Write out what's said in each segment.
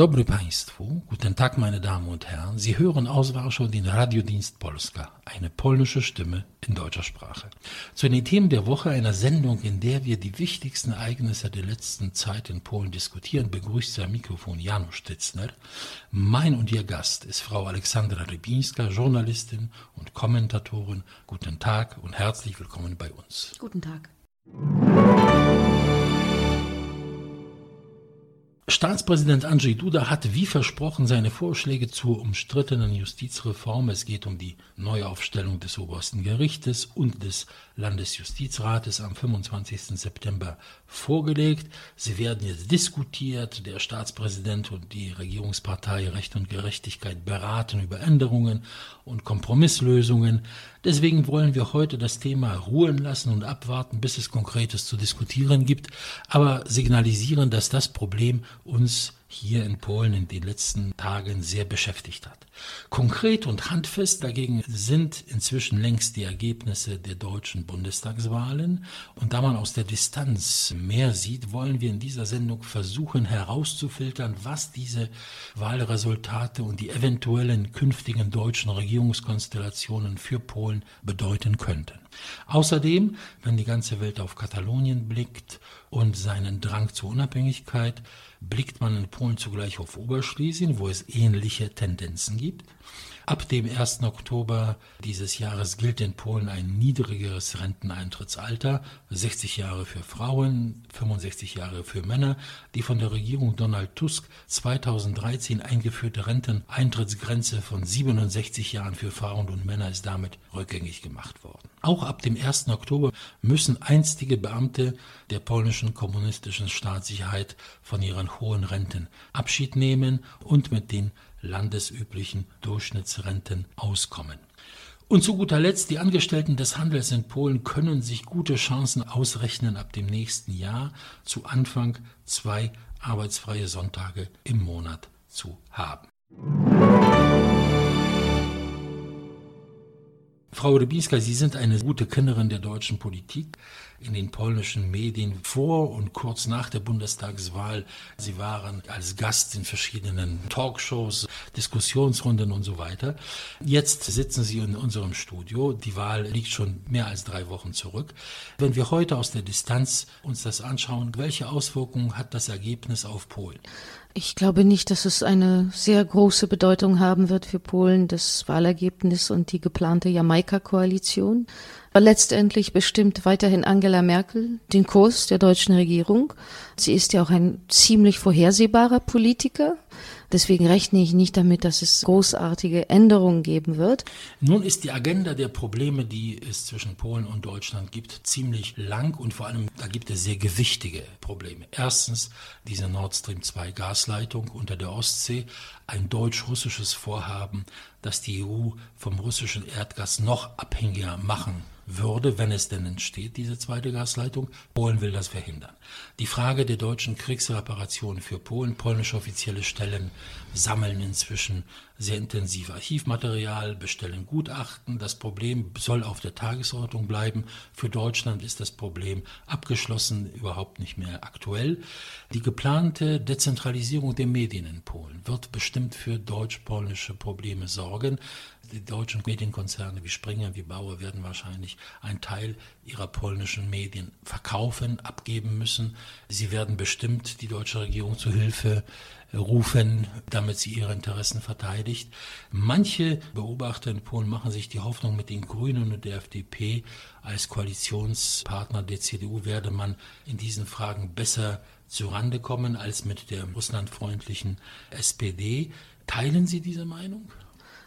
dobry Państwu, guten Tag meine Damen und Herren. Sie hören aus Warschau den Radiodienst Polska, eine polnische Stimme in deutscher Sprache. Zu den Themen der Woche einer Sendung, in der wir die wichtigsten Ereignisse der letzten Zeit in Polen diskutieren, begrüßt Sie am Mikrofon Janusz Stitzner. Mein und Ihr Gast ist Frau Alexandra Rybińska, Journalistin und Kommentatorin. Guten Tag und herzlich willkommen bei uns. Guten Tag. Staatspräsident Andrzej Duda hat wie versprochen seine Vorschläge zur umstrittenen Justizreform. Es geht um die Neuaufstellung des obersten Gerichtes und des Landesjustizrates am 25. September vorgelegt. Sie werden jetzt diskutiert. Der Staatspräsident und die Regierungspartei Recht und Gerechtigkeit beraten über Änderungen und Kompromisslösungen. Deswegen wollen wir heute das Thema ruhen lassen und abwarten, bis es Konkretes zu diskutieren gibt, aber signalisieren, dass das Problem uns hier in Polen in den letzten Tagen sehr beschäftigt hat. Konkret und handfest dagegen sind inzwischen längst die Ergebnisse der deutschen Bundestagswahlen. Und da man aus der Distanz mehr sieht, wollen wir in dieser Sendung versuchen herauszufiltern, was diese Wahlresultate und die eventuellen künftigen deutschen Regierungskonstellationen für Polen bedeuten könnten. Außerdem, wenn die ganze Welt auf Katalonien blickt und seinen Drang zur Unabhängigkeit, blickt man in Polen zugleich auf Oberschlesien, wo es ähnliche Tendenzen gibt. Ab dem 1. Oktober dieses Jahres gilt in Polen ein niedrigeres Renteneintrittsalter, 60 Jahre für Frauen, 65 Jahre für Männer. Die von der Regierung Donald Tusk 2013 eingeführte Renteneintrittsgrenze von 67 Jahren für Frauen und Männer ist damit rückgängig gemacht worden. Auch ab dem 1. Oktober müssen einstige Beamte der polnischen kommunistischen Staatssicherheit von ihren hohen Renten Abschied nehmen und mit den landesüblichen Durchschnittsrenten auskommen. Und zu guter Letzt, die Angestellten des Handels in Polen können sich gute Chancen ausrechnen, ab dem nächsten Jahr zu Anfang zwei arbeitsfreie Sonntage im Monat zu haben. Frau Rybinska, Sie sind eine gute Kennerin der deutschen Politik in den polnischen Medien vor und kurz nach der Bundestagswahl. Sie waren als Gast in verschiedenen Talkshows, Diskussionsrunden und so weiter. Jetzt sitzen Sie in unserem Studio. Die Wahl liegt schon mehr als drei Wochen zurück. Wenn wir heute aus der Distanz uns das anschauen, welche Auswirkungen hat das Ergebnis auf Polen? Ich glaube nicht, dass es eine sehr große Bedeutung haben wird für Polen, das Wahlergebnis und die geplante Jamaika-Koalition. Letztendlich bestimmt weiterhin Angela Merkel den Kurs der deutschen Regierung. Sie ist ja auch ein ziemlich vorhersehbarer Politiker. Deswegen rechne ich nicht damit, dass es großartige Änderungen geben wird. Nun ist die Agenda der Probleme, die es zwischen Polen und Deutschland gibt, ziemlich lang und vor allem da gibt es sehr gewichtige Probleme. Erstens diese Nord Stream 2 Gasleitung unter der Ostsee, ein deutsch-russisches Vorhaben, das die EU vom russischen Erdgas noch abhängiger machen würde, wenn es denn entsteht, diese zweite Gasleitung. Polen will das verhindern. Die Frage der deutschen Kriegsreparation für Polen. Polnische offizielle Stellen sammeln inzwischen sehr intensiv Archivmaterial, bestellen Gutachten. Das Problem soll auf der Tagesordnung bleiben. Für Deutschland ist das Problem abgeschlossen, überhaupt nicht mehr aktuell. Die geplante Dezentralisierung der Medien in Polen wird bestimmt für deutsch-polnische Probleme sorgen. Die deutschen Medienkonzerne wie Springer, wie Bauer werden wahrscheinlich einen Teil ihrer polnischen Medien verkaufen, abgeben müssen. Sie werden bestimmt die deutsche Regierung zu Hilfe rufen, damit sie ihre Interessen verteidigt. Manche Beobachter in Polen machen sich die Hoffnung, mit den Grünen und der FDP als Koalitionspartner der CDU werde man in diesen Fragen besser zurande kommen als mit der russlandfreundlichen SPD. Teilen Sie diese Meinung?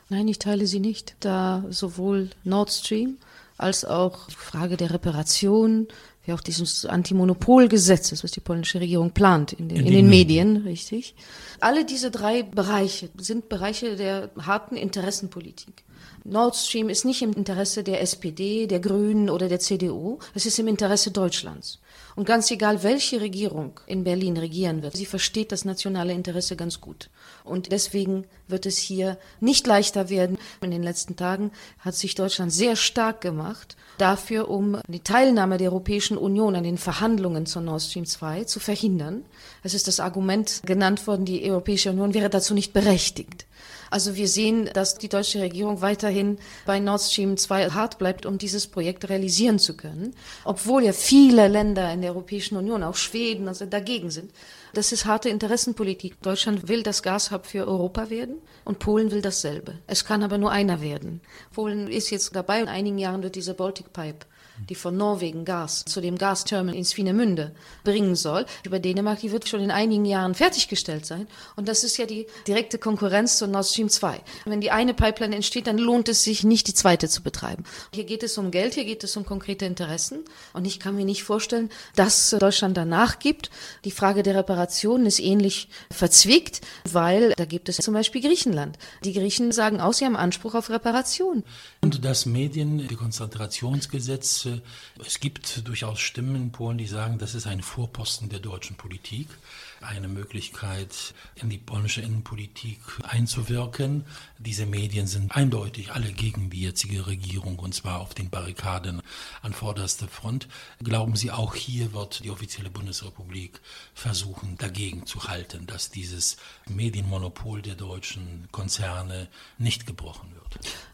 Nein, ich teile sie nicht, da sowohl Nord Stream als auch die Frage der Reparation, wie auch dieses Antimonopolgesetzes, was die polnische Regierung plant in den, in, in den Medien, richtig. Alle diese drei Bereiche sind Bereiche der harten Interessenpolitik. Nord Stream ist nicht im Interesse der SPD, der Grünen oder der CDU, es ist im Interesse Deutschlands. Und ganz egal, welche Regierung in Berlin regieren wird, sie versteht das nationale Interesse ganz gut. Und deswegen wird es hier nicht leichter werden. In den letzten Tagen hat sich Deutschland sehr stark gemacht dafür, um die Teilnahme der Europäischen Union an den Verhandlungen zur Nord Stream 2 zu verhindern. Es ist das Argument genannt worden, die Europäische Union wäre dazu nicht berechtigt. Also wir sehen, dass die deutsche Regierung weiterhin bei Nord Stream 2 hart bleibt, um dieses Projekt realisieren zu können, obwohl ja viele Länder in der Europäischen Union, auch Schweden, also dagegen sind. Das ist harte Interessenpolitik. Deutschland will das Gashub für Europa werden und Polen will dasselbe. Es kann aber nur einer werden. Polen ist jetzt dabei, in einigen Jahren wird diese Baltic Pipe die von Norwegen Gas zu dem Gasterminal in Swinemünde bringen soll. Über Dänemark, die wird schon in einigen Jahren fertiggestellt sein. Und das ist ja die direkte Konkurrenz zu Nord Stream 2. Wenn die eine Pipeline entsteht, dann lohnt es sich nicht, die zweite zu betreiben. Hier geht es um Geld, hier geht es um konkrete Interessen. Und ich kann mir nicht vorstellen, dass Deutschland danach gibt. Die Frage der Reparation ist ähnlich verzwickt, weil da gibt es zum Beispiel Griechenland. Die Griechen sagen aus, sie haben Anspruch auf Reparation. Und das Medien, die Konzentrationsgesetz es gibt durchaus Stimmen in Polen, die sagen, das ist ein Vorposten der deutschen Politik, eine Möglichkeit, in die polnische Innenpolitik einzuwirken. Diese Medien sind eindeutig alle gegen die jetzige Regierung und zwar auf den Barrikaden an vorderster Front. Glauben Sie, auch hier wird die offizielle Bundesrepublik versuchen, dagegen zu halten, dass dieses Medienmonopol der deutschen Konzerne nicht gebrochen wird?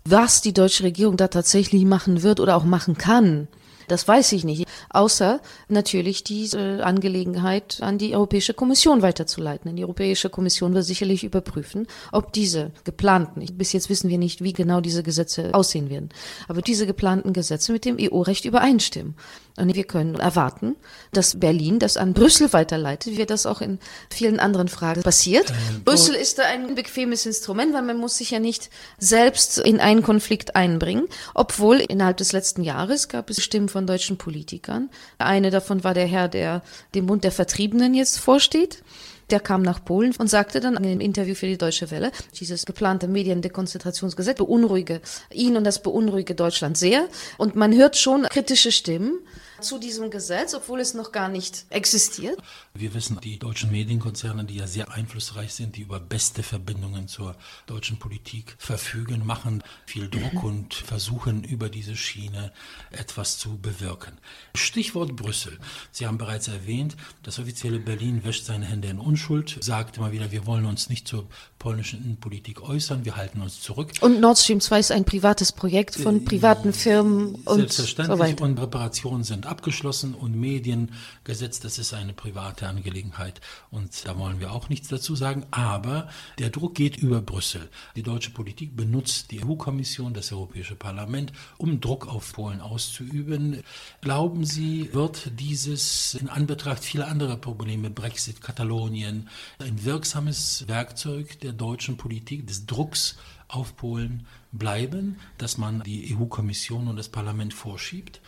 Was die deutsche Regierung da tatsächlich machen wird oder auch machen kann, das weiß ich nicht. Außer natürlich diese Angelegenheit an die Europäische Kommission weiterzuleiten. Die Europäische Kommission wird sicherlich überprüfen, ob diese geplanten, bis jetzt wissen wir nicht, wie genau diese Gesetze aussehen werden, aber diese geplanten Gesetze mit dem EU-Recht übereinstimmen. Und wir können erwarten, dass Berlin das an Brüssel weiterleitet, wie das auch in vielen anderen Fragen passiert. Ähm, Brüssel ist da ein bequemes Instrument, weil man muss sich ja nicht selbst in einen Konflikt einbringen. Obwohl innerhalb des letzten Jahres gab es Stimmen von deutschen Politikern. Eine davon war der Herr, der dem Bund der Vertriebenen jetzt vorsteht. Der kam nach Polen und sagte dann in einem Interview für die Deutsche Welle, dieses geplante Mediendekonzentrationsgesetz beunruhige ihn und das beunruhige Deutschland sehr. Und man hört schon kritische Stimmen zu diesem Gesetz, obwohl es noch gar nicht existiert. Wir wissen, die deutschen Medienkonzerne, die ja sehr einflussreich sind, die über beste Verbindungen zur deutschen Politik verfügen, machen viel Druck mhm. und versuchen über diese Schiene etwas zu bewirken. Stichwort Brüssel. Sie haben bereits erwähnt, das offizielle Berlin wäscht seine Hände in Unschuld, sagt immer wieder, wir wollen uns nicht zur polnischen Innenpolitik äußern, wir halten uns zurück. Und Nord Stream 2 ist ein privates Projekt von äh, privaten Firmen und Selbstverständlich so weiter. und Reparationen sind abgeschlossen und Mediengesetz, das ist eine private Angelegenheit und da wollen wir auch nichts dazu sagen. Aber der Druck geht über Brüssel. Die deutsche Politik benutzt die EU-Kommission, das Europäische Parlament, um Druck auf Polen auszuüben. Glauben Sie, wird dieses in Anbetracht vieler anderer Probleme, Brexit, Katalonien, ein wirksames Werkzeug der deutschen Politik, des Drucks auf Polen bleiben, dass man die EU-Kommission und das Parlament vorschiebt?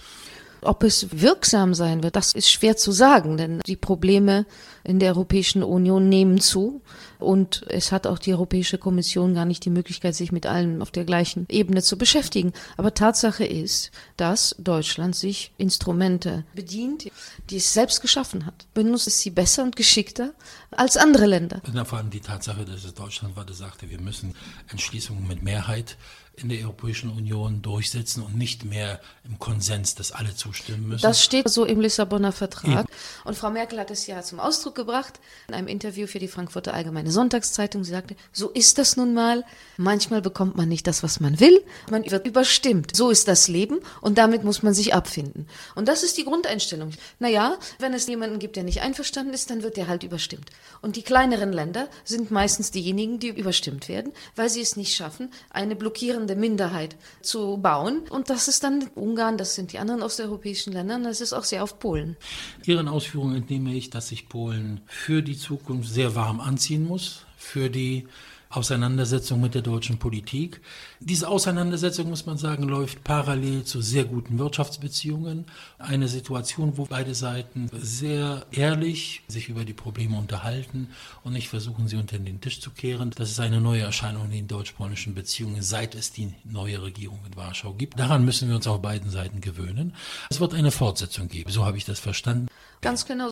Ob es wirksam sein wird, das ist schwer zu sagen, denn die Probleme in der Europäischen Union nehmen zu und es hat auch die Europäische Kommission gar nicht die Möglichkeit, sich mit allen auf der gleichen Ebene zu beschäftigen. Aber Tatsache ist, dass Deutschland sich Instrumente bedient, die es selbst geschaffen hat. Benutzt es sie besser und geschickter als andere Länder. Na, vor allem die Tatsache, dass es Deutschland war, das sagte, wir müssen Entschließungen mit Mehrheit in der Europäischen Union durchsetzen und nicht mehr im Konsens, dass alle zustimmen müssen. Das steht so im Lissabonner Vertrag. Eben. Und Frau Merkel hat es ja zum Ausdruck gebracht in einem Interview für die Frankfurter Allgemeine Sonntagszeitung. Sie sagte, so ist das nun mal. Manchmal bekommt man nicht das, was man will. Man wird überstimmt. So ist das Leben und damit muss man sich abfinden. Und das ist die Grundeinstellung. Naja, wenn es jemanden gibt, der nicht einverstanden ist, dann wird der halt überstimmt. Und die kleineren Länder sind meistens diejenigen, die überstimmt werden, weil sie es nicht schaffen, eine blockierende der Minderheit zu bauen. Und das ist dann Ungarn, das sind die anderen osteuropäischen Länder, das ist auch sehr oft Polen. Ihren Ausführungen entnehme ich, dass sich Polen für die Zukunft sehr warm anziehen muss, für die Auseinandersetzung mit der deutschen Politik. Diese Auseinandersetzung, muss man sagen, läuft parallel zu sehr guten Wirtschaftsbeziehungen. Eine Situation, wo beide Seiten sehr ehrlich sich über die Probleme unterhalten und nicht versuchen, sie unter den Tisch zu kehren. Das ist eine neue Erscheinung in den deutsch-polnischen Beziehungen, seit es die neue Regierung in Warschau gibt. Daran müssen wir uns auf beiden Seiten gewöhnen. Es wird eine Fortsetzung geben. So habe ich das verstanden. Ganz genau.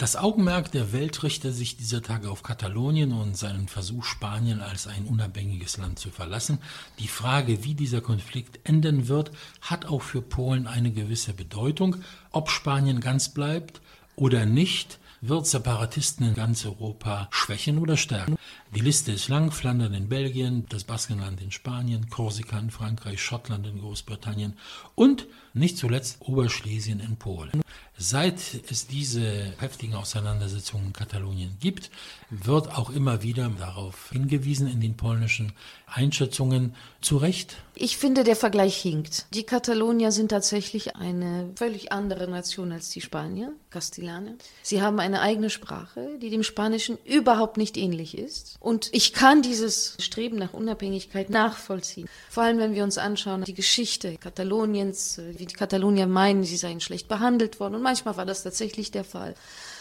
Das Augenmerk der Welt richtet sich dieser Tage auf Katalonien und seinen Versuch, Spanien als ein unabhängiges Land zu verlassen. Die Frage, wie dieser Konflikt enden wird, hat auch für Polen eine gewisse Bedeutung. Ob Spanien ganz bleibt oder nicht, wird Separatisten in ganz Europa schwächen oder stärken. Die Liste ist lang, Flandern in Belgien, das Baskenland in Spanien, Korsika in Frankreich, Schottland in Großbritannien und nicht zuletzt Oberschlesien in Polen. Seit es diese heftigen Auseinandersetzungen in Katalonien gibt, wird auch immer wieder darauf hingewiesen in den polnischen Einschätzungen. Zu Recht? Ich finde, der Vergleich hinkt. Die Katalonier sind tatsächlich eine völlig andere Nation als die Spanier, Kastillaner. Sie haben eine eigene Sprache, die dem Spanischen überhaupt nicht ähnlich ist. Und ich kann dieses Streben nach Unabhängigkeit nachvollziehen. Vor allem, wenn wir uns anschauen, die Geschichte Kataloniens, wie die Katalonier meinen, sie seien schlecht behandelt worden. Und manchmal war das tatsächlich der Fall.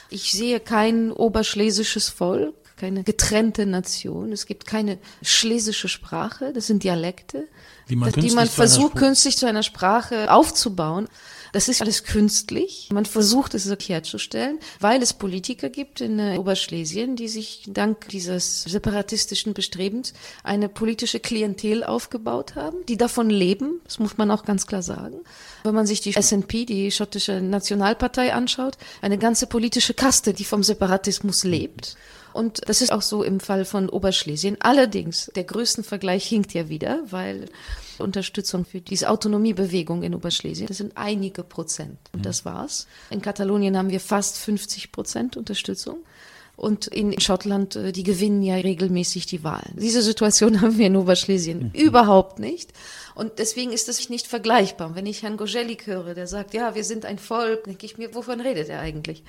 Ich sehe kein oberschlesisches Volk, keine getrennte Nation. Es gibt keine schlesische Sprache, das sind Dialekte, die man, die man versucht, künstlich zu einer Sprache aufzubauen. Das ist alles künstlich. Man versucht es herzustellen, weil es Politiker gibt in äh, Oberschlesien, die sich dank dieses separatistischen Bestrebens eine politische Klientel aufgebaut haben, die davon leben. Das muss man auch ganz klar sagen. Wenn man sich die SNP, die schottische Nationalpartei anschaut, eine ganze politische Kaste, die vom Separatismus lebt. Und das ist auch so im Fall von Oberschlesien. Allerdings, der größten Vergleich hinkt ja wieder, weil Unterstützung für diese Autonomiebewegung in Oberschlesien, das sind einige Prozent. Und das war's. In Katalonien haben wir fast 50 Prozent Unterstützung. Und in Schottland, äh, die gewinnen ja regelmäßig die Wahlen. Diese Situation haben wir in Oberschlesien mhm. überhaupt nicht. Und deswegen ist das nicht vergleichbar. Wenn ich Herrn Gojelik höre, der sagt, ja, wir sind ein Volk, denke ich mir, wovon redet er eigentlich?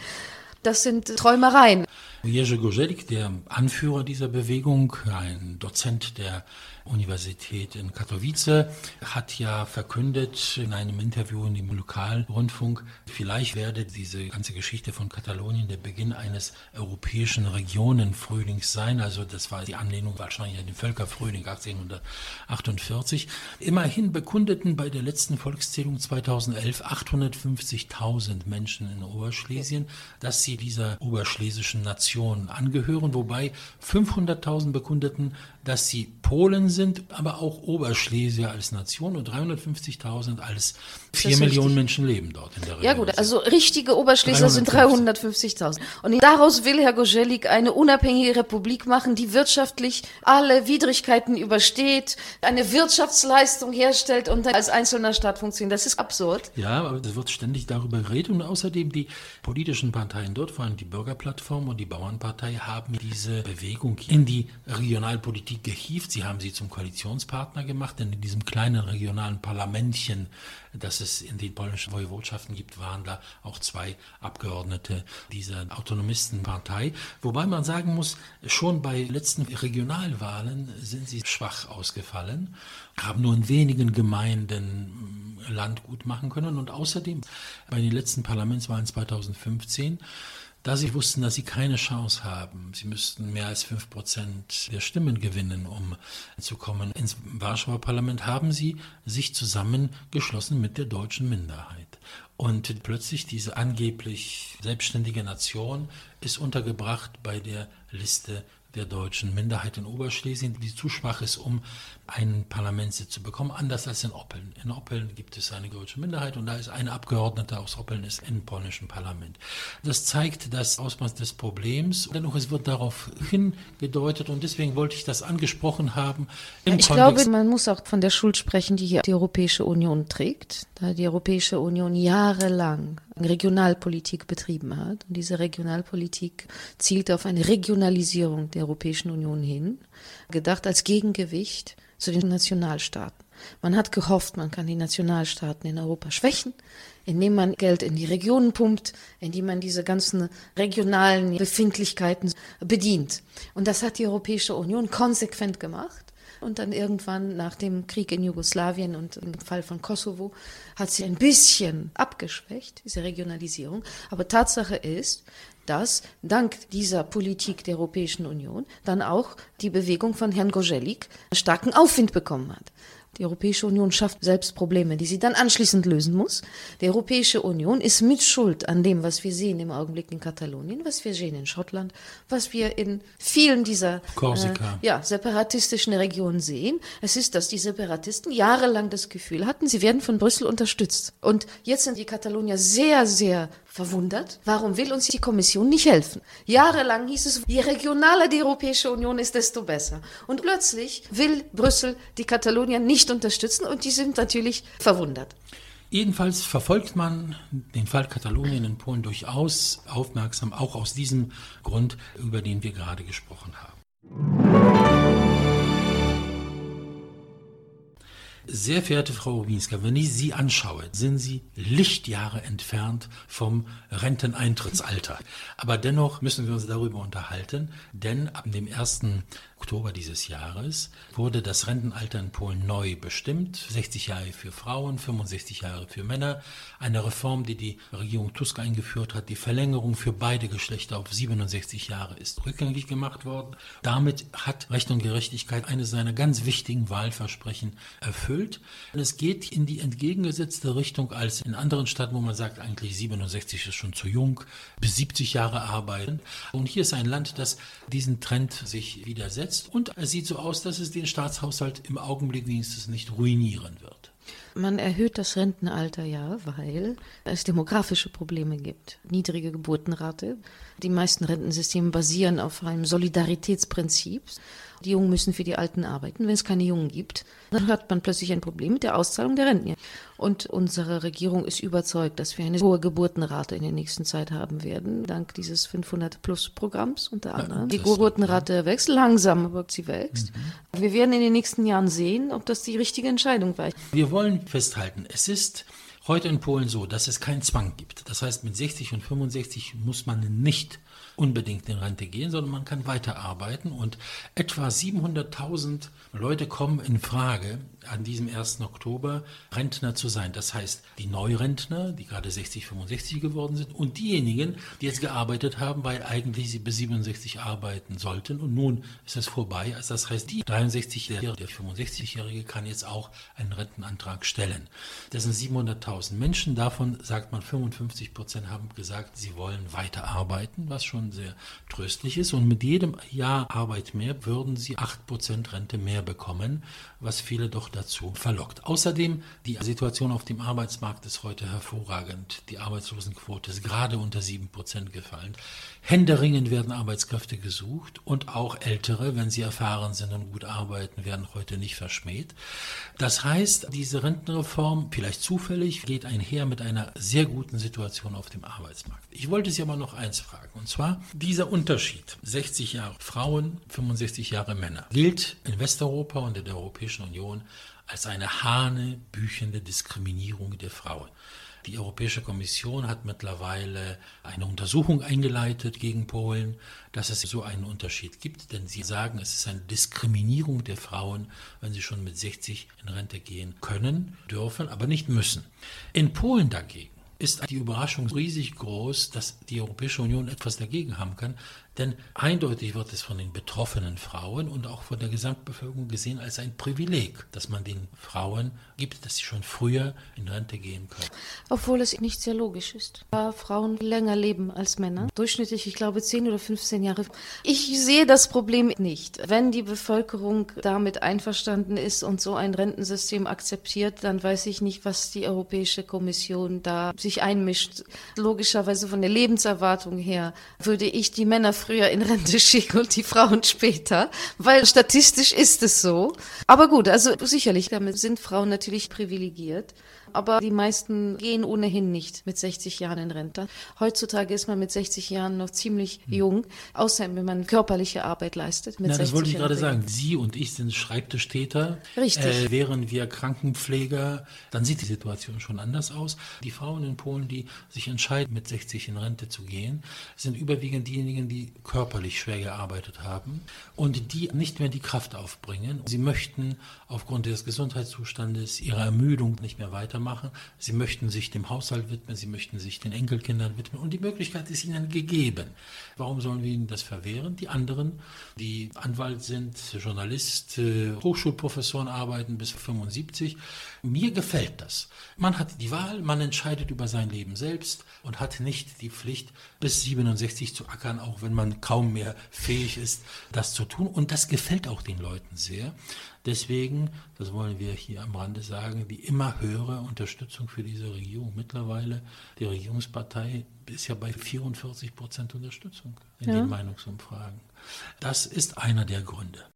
Das sind Träumereien. Jerzy Gojelik, der Anführer dieser Bewegung, ein Dozent der Universität in Katowice, hat ja verkündet in einem Interview in dem Lokalrundfunk, vielleicht werde diese ganze Geschichte von Katalonien der Beginn eines europäischen Regionenfrühlings sein. Also das war die Anlehnung wahrscheinlich an den Völkerfrühling 1848. Immerhin bekundeten bei der letzten Volkszählung 2011 850.000 Menschen in Oberschlesien, dass sie dieser oberschlesischen Nation angehören, wobei 500.000 bekundeten, dass sie Polen sind, aber auch Oberschlesier als Nation und 350.000 als vier Millionen Menschen leben dort in der Region. Ja gut, also richtige Oberschlesier sind 350.000. Und daraus will Herr Gojelik eine unabhängige Republik machen, die wirtschaftlich alle Widrigkeiten übersteht, eine Wirtschaftsleistung herstellt und als einzelner Staat funktioniert. Das ist absurd. Ja, aber es wird ständig darüber geredet und außerdem die politischen Parteien dort, vor allem die Bürgerplattform und die Bauernpartei, haben diese Bewegung in die Regionalpolitik gehievt. Sie haben sie zum Koalitionspartner gemacht, denn in diesem kleinen regionalen Parlamentchen, das es in den polnischen Woiwodschaften gibt, waren da auch zwei Abgeordnete dieser Autonomistenpartei. Wobei man sagen muss, schon bei letzten Regionalwahlen sind sie schwach ausgefallen, haben nur in wenigen Gemeinden Land gut machen können und außerdem bei den letzten Parlamentswahlen 2015 da sie wussten, dass sie keine Chance haben, sie müssten mehr als fünf Prozent der Stimmen gewinnen, um zu kommen ins Warschauer Parlament, haben sie sich zusammengeschlossen mit der deutschen Minderheit. Und plötzlich diese angeblich selbstständige Nation ist untergebracht bei der Liste der deutschen Minderheit in Oberschlesien, die zu schwach ist, um einen Parlamentssitz zu bekommen, anders als in Oppeln. In Oppeln gibt es eine deutsche Minderheit und da ist eine Abgeordnete aus Oppeln ist im polnischen Parlament. Das zeigt das Ausmaß des Problems. Dennoch, es wird darauf hingedeutet und deswegen wollte ich das angesprochen haben. ich Kontext glaube, man muss auch von der Schuld sprechen, die hier die Europäische Union trägt, da die Europäische Union jahrelang Regionalpolitik betrieben hat. Und diese Regionalpolitik zielt auf eine Regionalisierung der Europäischen Union hin, gedacht als Gegengewicht zu den Nationalstaaten. Man hat gehofft, man kann die Nationalstaaten in Europa schwächen, indem man Geld in die Regionen pumpt, indem man diese ganzen regionalen Befindlichkeiten bedient. Und das hat die Europäische Union konsequent gemacht. Und dann irgendwann nach dem Krieg in Jugoslawien und im Fall von Kosovo hat sie ein bisschen abgeschwächt, diese Regionalisierung. Aber Tatsache ist, dass dank dieser Politik der Europäischen Union dann auch die Bewegung von Herrn Gojelik starken Aufwind bekommen hat. Die Europäische Union schafft selbst Probleme, die sie dann anschließend lösen muss. Die Europäische Union ist mit Schuld an dem, was wir sehen im Augenblick in Katalonien, was wir sehen in Schottland, was wir in vielen dieser äh, ja, separatistischen Regionen sehen. Es ist, dass die Separatisten jahrelang das Gefühl hatten, sie werden von Brüssel unterstützt. Und jetzt sind die Katalonier sehr, sehr verwundert. Warum will uns die Kommission nicht helfen? Jahrelang hieß es, je regionaler die Europäische Union ist, desto besser. Und plötzlich will Brüssel die Katalonier nicht unterstützen und die sind natürlich verwundert. Jedenfalls verfolgt man den Fall Katalonien in Polen durchaus aufmerksam, auch aus diesem Grund, über den wir gerade gesprochen haben. Sehr verehrte Frau Rubinska, wenn ich Sie anschaue, sind Sie Lichtjahre entfernt vom Renteneintrittsalter. Aber dennoch müssen wir uns darüber unterhalten, denn ab dem 1. Oktober dieses Jahres wurde das Rentenalter in Polen neu bestimmt. 60 Jahre für Frauen, 65 Jahre für Männer. Eine Reform, die die Regierung Tusk eingeführt hat. Die Verlängerung für beide Geschlechter auf 67 Jahre ist rückgängig gemacht worden. Damit hat Recht und Gerechtigkeit eines seiner ganz wichtigen Wahlversprechen erfüllt. Es geht in die entgegengesetzte Richtung als in anderen Staaten, wo man sagt, eigentlich 67 ist schon zu jung, bis 70 Jahre arbeiten. Und hier ist ein Land, das diesen Trend sich widersetzt umgesetzt und es sieht so aus, dass es den Staatshaushalt im Augenblick wenigstens nicht ruinieren wird. Man erhöht das Rentenalter ja, weil es demografische Probleme gibt. Niedrige Geburtenrate. Die meisten Rentensysteme basieren auf einem Solidaritätsprinzip. Die Jungen müssen für die Alten arbeiten. Wenn es keine Jungen gibt, dann hat man plötzlich ein Problem mit der Auszahlung der Renten. Und unsere Regierung ist überzeugt, dass wir eine hohe Geburtenrate in der nächsten Zeit haben werden, dank dieses 500-Plus-Programms unter anderem. Ja, die Geburtenrate wächst langsam, aber sie wächst. Mhm. Wir werden in den nächsten Jahren sehen, ob das die richtige Entscheidung war. Wir wollen festhalten, es ist heute in Polen so, dass es keinen Zwang gibt. Das heißt, mit 60 und 65 muss man nicht unbedingt in Rente gehen, sondern man kann weiterarbeiten und etwa 700.000 Leute kommen in Frage, an diesem 1. Oktober Rentner zu sein. Das heißt, die Neurentner, die gerade 60, 65 geworden sind und diejenigen, die jetzt gearbeitet haben, weil eigentlich sie bis 67 arbeiten sollten und nun ist es vorbei. Also das heißt, die 63-Jährige, der 65-Jährige kann jetzt auch einen Rentenantrag stellen. Das sind 700.000 Menschen, davon sagt man 55 Prozent haben gesagt, sie wollen weiterarbeiten, was schon sehr tröstlich ist und mit jedem Jahr Arbeit mehr würden sie 8 Prozent Rente mehr bekommen, was viele doch dazu verlockt. Außerdem, die Situation auf dem Arbeitsmarkt ist heute hervorragend. Die Arbeitslosenquote ist gerade unter sieben Prozent gefallen. Händeringend werden Arbeitskräfte gesucht und auch Ältere, wenn sie erfahren sind und gut arbeiten, werden heute nicht verschmäht. Das heißt, diese Rentenreform, vielleicht zufällig, geht einher mit einer sehr guten Situation auf dem Arbeitsmarkt. Ich wollte Sie aber noch eins fragen, und zwar dieser Unterschied, 60 Jahre Frauen, 65 Jahre Männer, gilt in Westeuropa und in der Europäischen Union als eine hanebüchende Diskriminierung der Frauen. Die Europäische Kommission hat mittlerweile eine Untersuchung eingeleitet gegen Polen, dass es so einen Unterschied gibt, denn sie sagen, es ist eine Diskriminierung der Frauen, wenn sie schon mit 60 in Rente gehen können, dürfen, aber nicht müssen. In Polen dagegen ist die Überraschung riesig groß, dass die Europäische Union etwas dagegen haben kann, denn eindeutig wird es von den betroffenen Frauen und auch von der Gesamtbevölkerung gesehen als ein Privileg, dass man den Frauen gibt, dass sie schon früher in Rente gehen können. Obwohl es nicht sehr logisch ist. Da Frauen länger leben als Männer, durchschnittlich, ich glaube, 10 oder 15 Jahre. Ich sehe das Problem nicht. Wenn die Bevölkerung damit einverstanden ist und so ein Rentensystem akzeptiert, dann weiß ich nicht, was die Europäische Kommission da sich einmischt. Logischerweise von der Lebenserwartung her würde ich die Männer früher in Rente schicken und die Frauen später, weil statistisch ist es so. Aber gut, also sicherlich, damit sind Frauen natürlich privilegiert. Aber die meisten gehen ohnehin nicht mit 60 Jahren in Rente. Heutzutage ist man mit 60 Jahren noch ziemlich hm. jung, außer wenn man körperliche Arbeit leistet. Mit Na, das wollte ich gerade sagen. Sie und ich sind Schreibtischtäter. Richtig. Äh, wären wir Krankenpfleger, dann sieht die Situation schon anders aus. Die Frauen in Polen, die sich entscheiden, mit 60 in Rente zu gehen, sind überwiegend diejenigen, die körperlich schwer gearbeitet haben und die nicht mehr die Kraft aufbringen. Sie möchten aufgrund des Gesundheitszustandes ihrer Ermüdung nicht mehr weitermachen. Sie möchten sich dem Haushalt widmen, sie möchten sich den Enkelkindern widmen und die Möglichkeit ist ihnen gegeben. Warum sollen wir ihnen das verwehren? Die anderen, die Anwalt sind, Journalist, äh, Hochschulprofessoren arbeiten bis 75. Mir gefällt das. Man hat die Wahl, man entscheidet über sein Leben selbst und hat nicht die Pflicht, bis 67 zu ackern, auch wenn man kaum mehr fähig ist, das zu tun. Und das gefällt auch den Leuten sehr. Deswegen, das wollen wir hier am Rande sagen, die immer höhere Unterstützung für diese Regierung. Mittlerweile, die Regierungspartei ist ja bei 44 Prozent Unterstützung in ja. den Meinungsumfragen. Das ist einer der Gründe.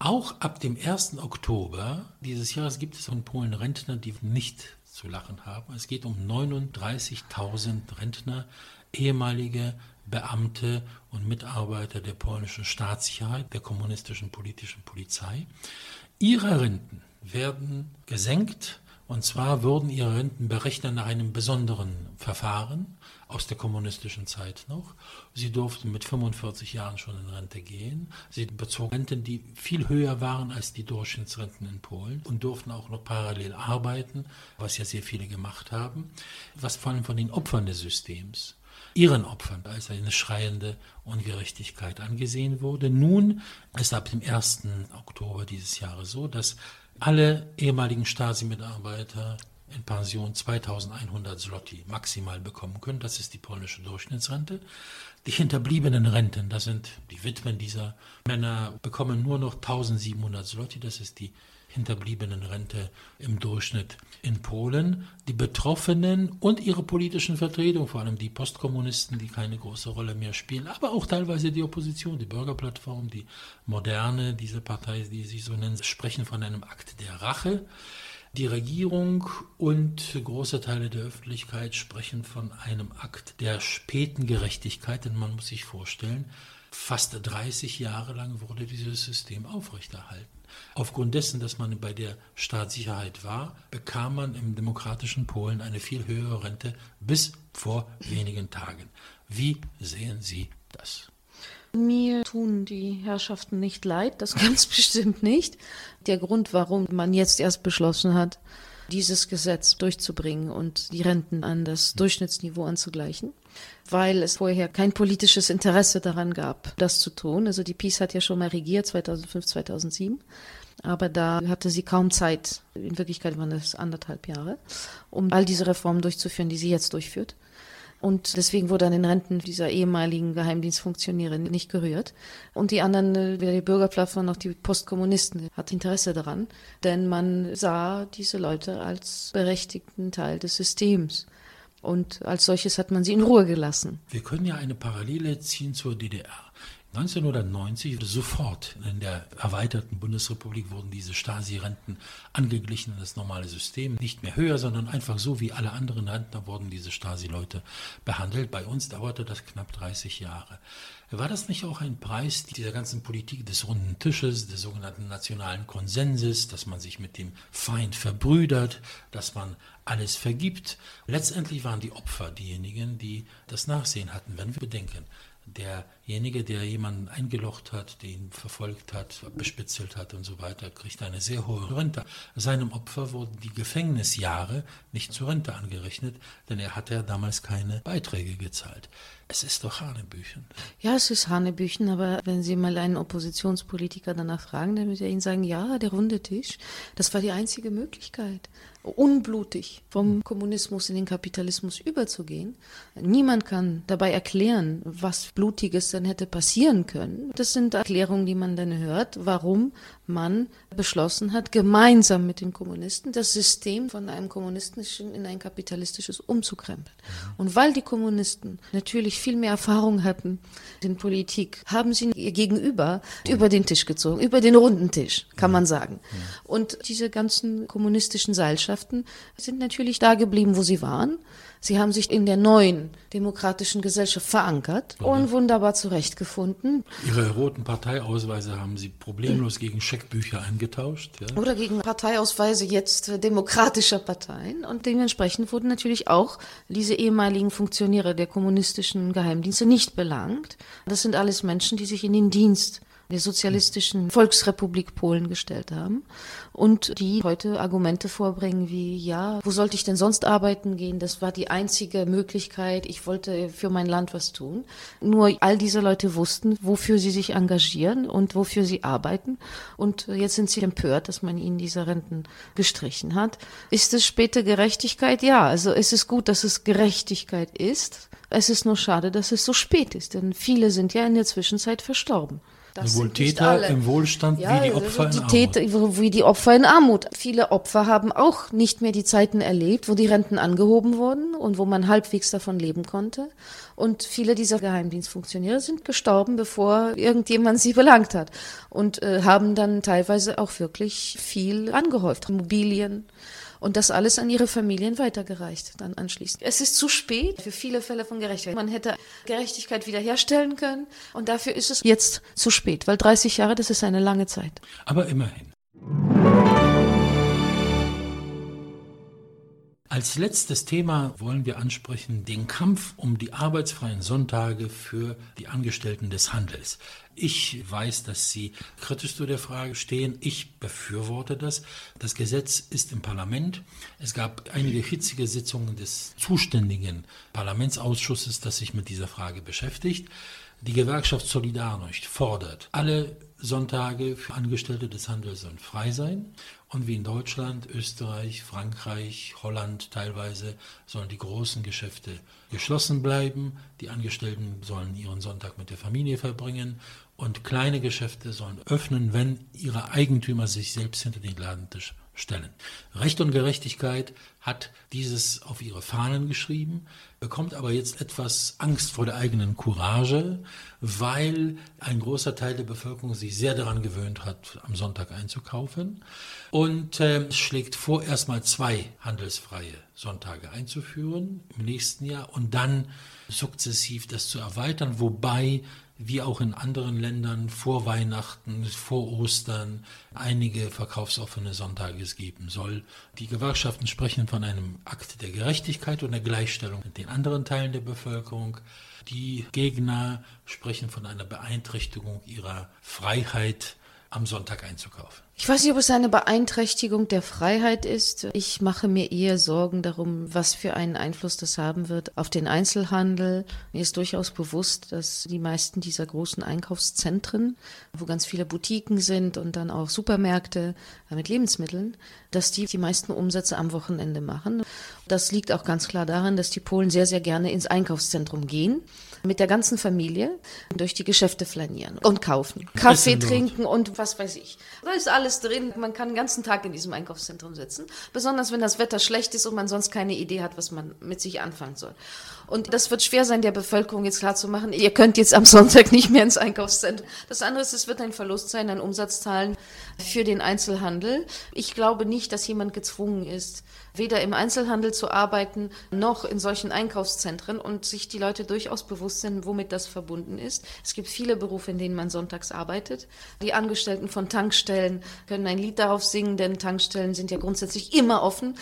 Auch ab dem 1. Oktober dieses Jahres gibt es in Polen Rentner, die nicht zu lachen haben. Es geht um 39.000 Rentner, ehemalige Beamte und Mitarbeiter der polnischen Staatssicherheit, der kommunistischen politischen Polizei. Ihre Renten werden gesenkt und zwar würden ihre Renten berechnet nach einem besonderen Verfahren aus der kommunistischen Zeit noch. Sie durften mit 45 Jahren schon in Rente gehen. Sie bezogen Renten, die viel höher waren als die Durchschnittsrenten in Polen und durften auch noch parallel arbeiten, was ja sehr viele gemacht haben, was vor allem von den Opfern des Systems ihren Opfern als eine schreiende Ungerechtigkeit angesehen wurde. Nun ist ab dem 1. Oktober dieses Jahres so, dass alle ehemaligen Stasi-Mitarbeiter in Pension 2100 Zloty maximal bekommen können. Das ist die polnische Durchschnittsrente. Die hinterbliebenen Renten, das sind die Witwen dieser Männer, bekommen nur noch 1700 Zloty. Das ist die hinterbliebenen Rente im Durchschnitt in Polen. Die Betroffenen und ihre politischen Vertretungen, vor allem die Postkommunisten, die keine große Rolle mehr spielen, aber auch teilweise die Opposition, die Bürgerplattform, die Moderne, diese Partei, die sie so nennen, sprechen von einem Akt der Rache. Die Regierung und große Teile der Öffentlichkeit sprechen von einem Akt der späten Gerechtigkeit, denn man muss sich vorstellen, fast 30 Jahre lang wurde dieses System aufrechterhalten. Aufgrund dessen, dass man bei der Staatssicherheit war, bekam man im demokratischen Polen eine viel höhere Rente bis vor wenigen Tagen. Wie sehen Sie das? Mir tun die Herrschaften nicht leid, das ganz bestimmt nicht. Der Grund, warum man jetzt erst beschlossen hat, dieses Gesetz durchzubringen und die Renten an das Durchschnittsniveau anzugleichen, weil es vorher kein politisches Interesse daran gab, das zu tun. Also die PiS hat ja schon mal regiert, 2005, 2007. Aber da hatte sie kaum Zeit, in Wirklichkeit waren das anderthalb Jahre, um all diese Reformen durchzuführen, die sie jetzt durchführt. Und deswegen wurde an den Renten dieser ehemaligen Geheimdienstfunktionäre nicht gerührt. Und die anderen, äh, weder die Bürgerplattform noch die Postkommunisten, hat Interesse daran, denn man sah diese Leute als berechtigten Teil des Systems. Und als solches hat man sie in Ruhe gelassen. Wir können ja eine Parallele ziehen zur DDR. 1990 sofort in der erweiterten Bundesrepublik wurden diese Stasi-Renten angeglichen an das normale System. Nicht mehr höher, sondern einfach so wie alle anderen Rentner wurden diese Stasi-Leute behandelt. Bei uns dauerte das knapp 30 Jahre. War das nicht auch ein Preis dieser ganzen Politik des runden Tisches, des sogenannten nationalen Konsenses, dass man sich mit dem Feind verbrüdert, dass man alles vergibt? Letztendlich waren die Opfer diejenigen, die das Nachsehen hatten, wenn wir bedenken, derjenige, der jemanden eingelocht hat, den verfolgt hat, bespitzelt hat und so weiter, kriegt eine sehr hohe Rente. Seinem Opfer wurden die Gefängnisjahre nicht zur Rente angerechnet, denn er hat ja damals keine Beiträge gezahlt. Es ist doch Hanebüchen. Ja, es ist Hanebüchen, aber wenn Sie mal einen Oppositionspolitiker danach fragen, dann wird er Ihnen sagen, ja, der runde Tisch, das war die einzige Möglichkeit, unblutig vom Kommunismus in den Kapitalismus überzugehen. Niemand kann dabei erklären, was Blutiges dann hätte passieren können. Das sind Erklärungen, die man dann hört, warum man beschlossen hat, gemeinsam mit den Kommunisten das System von einem kommunistischen in ein kapitalistisches umzukrempeln. Und weil die Kommunisten natürlich viel mehr Erfahrung hatten in Politik, haben sie ihr Gegenüber über den Tisch gezogen, über den runden Tisch, kann man sagen. Und diese ganzen kommunistischen Seilschaften sind natürlich da geblieben, wo sie waren. Sie haben sich in der neuen demokratischen Gesellschaft verankert ja. und wunderbar zurechtgefunden. Ihre roten Parteiausweise haben Sie problemlos gegen Scheckbücher eingetauscht? Ja? Oder gegen Parteiausweise jetzt demokratischer Parteien. Und dementsprechend wurden natürlich auch diese ehemaligen Funktionäre der kommunistischen Geheimdienste nicht belangt. Das sind alles Menschen, die sich in den Dienst der sozialistischen Volksrepublik Polen gestellt haben und die heute Argumente vorbringen wie, ja, wo sollte ich denn sonst arbeiten gehen? Das war die einzige Möglichkeit. Ich wollte für mein Land was tun. Nur all diese Leute wussten, wofür sie sich engagieren und wofür sie arbeiten. Und jetzt sind sie empört, dass man ihnen diese Renten gestrichen hat. Ist es späte Gerechtigkeit? Ja, also es ist gut, dass es Gerechtigkeit ist. Es ist nur schade, dass es so spät ist, denn viele sind ja in der Zwischenzeit verstorben. Das Sowohl Täter im Wohlstand ja, wie die Opfer die in Armut. Täter, wie die Opfer in Armut. Viele Opfer haben auch nicht mehr die Zeiten erlebt, wo die Renten angehoben wurden und wo man halbwegs davon leben konnte. Und viele dieser Geheimdienstfunktionäre sind gestorben, bevor irgendjemand sie belangt hat. Und äh, haben dann teilweise auch wirklich viel angehäuft. Immobilien, und das alles an ihre Familien weitergereicht dann anschließend. Es ist zu spät für viele Fälle von Gerechtigkeit. Man hätte Gerechtigkeit wiederherstellen können und dafür ist es jetzt zu spät, weil 30 Jahre, das ist eine lange Zeit. Aber immerhin. Als letztes Thema wollen wir ansprechen den Kampf um die arbeitsfreien Sonntage für die Angestellten des Handels. Ich weiß, dass Sie kritisch zu der Frage stehen. Ich befürworte das. Das Gesetz ist im Parlament. Es gab einige hitzige Sitzungen des zuständigen Parlamentsausschusses, das sich mit dieser Frage beschäftigt. Die Gewerkschaft Solidarność fordert, alle Sonntage für Angestellte des Handels sollen frei sein. Und wie in Deutschland, Österreich, Frankreich, Holland teilweise sollen die großen Geschäfte geschlossen bleiben. Die Angestellten sollen ihren Sonntag mit der Familie verbringen. Und kleine Geschäfte sollen öffnen, wenn ihre Eigentümer sich selbst hinter den Ladentisch stellen. Recht und Gerechtigkeit hat dieses auf ihre Fahnen geschrieben, bekommt aber jetzt etwas Angst vor der eigenen Courage, weil ein großer Teil der Bevölkerung sich sehr daran gewöhnt hat, am Sonntag einzukaufen und äh, schlägt vor, erstmal zwei handelsfreie Sonntage einzuführen im nächsten Jahr und dann sukzessiv das zu erweitern, wobei wie auch in anderen Ländern vor Weihnachten, vor Ostern einige verkaufsoffene Sonntage geben soll. Die Gewerkschaften sprechen von einem Akt der Gerechtigkeit und der Gleichstellung mit den anderen Teilen der Bevölkerung. Die Gegner sprechen von einer Beeinträchtigung ihrer Freiheit, am Sonntag einzukaufen. Ich weiß nicht, ob es eine Beeinträchtigung der Freiheit ist. Ich mache mir eher Sorgen darum, was für einen Einfluss das haben wird auf den Einzelhandel. Mir ist durchaus bewusst, dass die meisten dieser großen Einkaufszentren, wo ganz viele Boutiquen sind und dann auch Supermärkte mit Lebensmitteln, dass die die meisten Umsätze am Wochenende machen. Das liegt auch ganz klar daran, dass die Polen sehr, sehr gerne ins Einkaufszentrum gehen mit der ganzen Familie durch die Geschäfte flanieren und kaufen. Kaffee trinken und was weiß ich. Da ist alles drin. Man kann den ganzen Tag in diesem Einkaufszentrum sitzen. Besonders wenn das Wetter schlecht ist und man sonst keine Idee hat, was man mit sich anfangen soll. Und das wird schwer sein, der Bevölkerung jetzt klarzumachen, ihr könnt jetzt am Sonntag nicht mehr ins Einkaufszentrum. Das andere ist, es wird ein Verlust sein an Umsatzzahlen für den Einzelhandel. Ich glaube nicht, dass jemand gezwungen ist, weder im Einzelhandel zu arbeiten, noch in solchen Einkaufszentren und sich die Leute durchaus bewusst sind, womit das verbunden ist. Es gibt viele Berufe, in denen man sonntags arbeitet. Die Angestellten von Tankstellen können ein Lied darauf singen, denn Tankstellen sind ja grundsätzlich immer offen.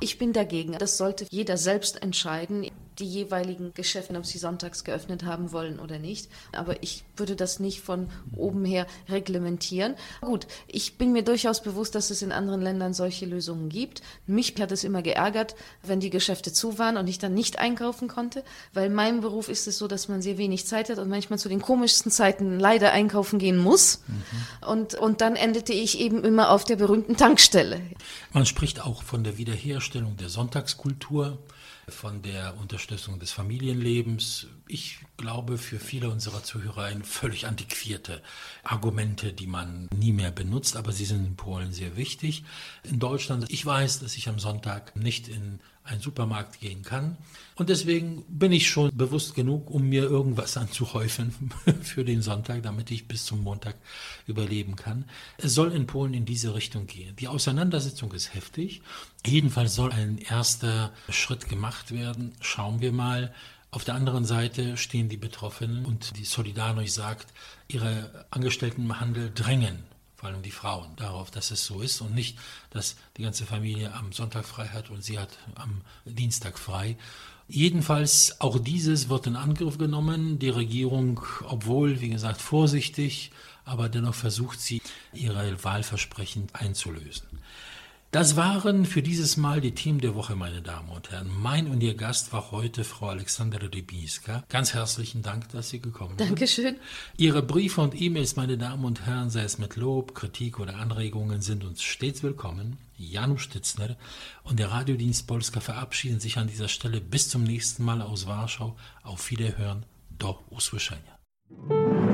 Ich bin dagegen. Das sollte jeder selbst entscheiden die jeweiligen Geschäfte, ob sie sonntags geöffnet haben wollen oder nicht. Aber ich würde das nicht von oben her reglementieren. Gut, ich bin mir durchaus bewusst, dass es in anderen Ländern solche Lösungen gibt. Mich hat es immer geärgert, wenn die Geschäfte zu waren und ich dann nicht einkaufen konnte, weil mein Beruf ist es so, dass man sehr wenig Zeit hat und manchmal zu den komischsten Zeiten leider einkaufen gehen muss. Mhm. Und, und dann endete ich eben immer auf der berühmten Tankstelle. Man spricht auch von der Wiederherstellung der Sonntagskultur. Von der Unterstützung des Familienlebens. Ich glaube, für viele unserer Zuhörer ein völlig antiquierte Argumente, die man nie mehr benutzt, aber sie sind in Polen sehr wichtig. In Deutschland, ich weiß, dass ich am Sonntag nicht in einen Supermarkt gehen kann. Und deswegen bin ich schon bewusst genug, um mir irgendwas anzuhäufen für den Sonntag, damit ich bis zum Montag überleben kann. Es soll in Polen in diese Richtung gehen. Die Auseinandersetzung ist heftig. Jedenfalls soll ein erster Schritt gemacht werden. Schauen wir mal. Auf der anderen Seite stehen die Betroffenen und die Solidarność sagt, ihre Angestellten im Handel drängen vor allem die Frauen, darauf, dass es so ist und nicht, dass die ganze Familie am Sonntag frei hat und sie hat am Dienstag frei. Jedenfalls auch dieses wird in Angriff genommen. Die Regierung, obwohl, wie gesagt, vorsichtig, aber dennoch versucht sie, ihre Wahlversprechen einzulösen. Das waren für dieses Mal die Themen der Woche, meine Damen und Herren. Mein und Ihr Gast war heute Frau Alexandra Rybinska. Ganz herzlichen Dank, dass Sie gekommen sind. Dankeschön. Ihre Briefe und E-Mails, meine Damen und Herren, sei es mit Lob, Kritik oder Anregungen, sind uns stets willkommen. Janusz Stitzner und der Radiodienst Polska verabschieden sich an dieser Stelle bis zum nächsten Mal aus Warschau. Auf Wiederhören. Do usłyszenia.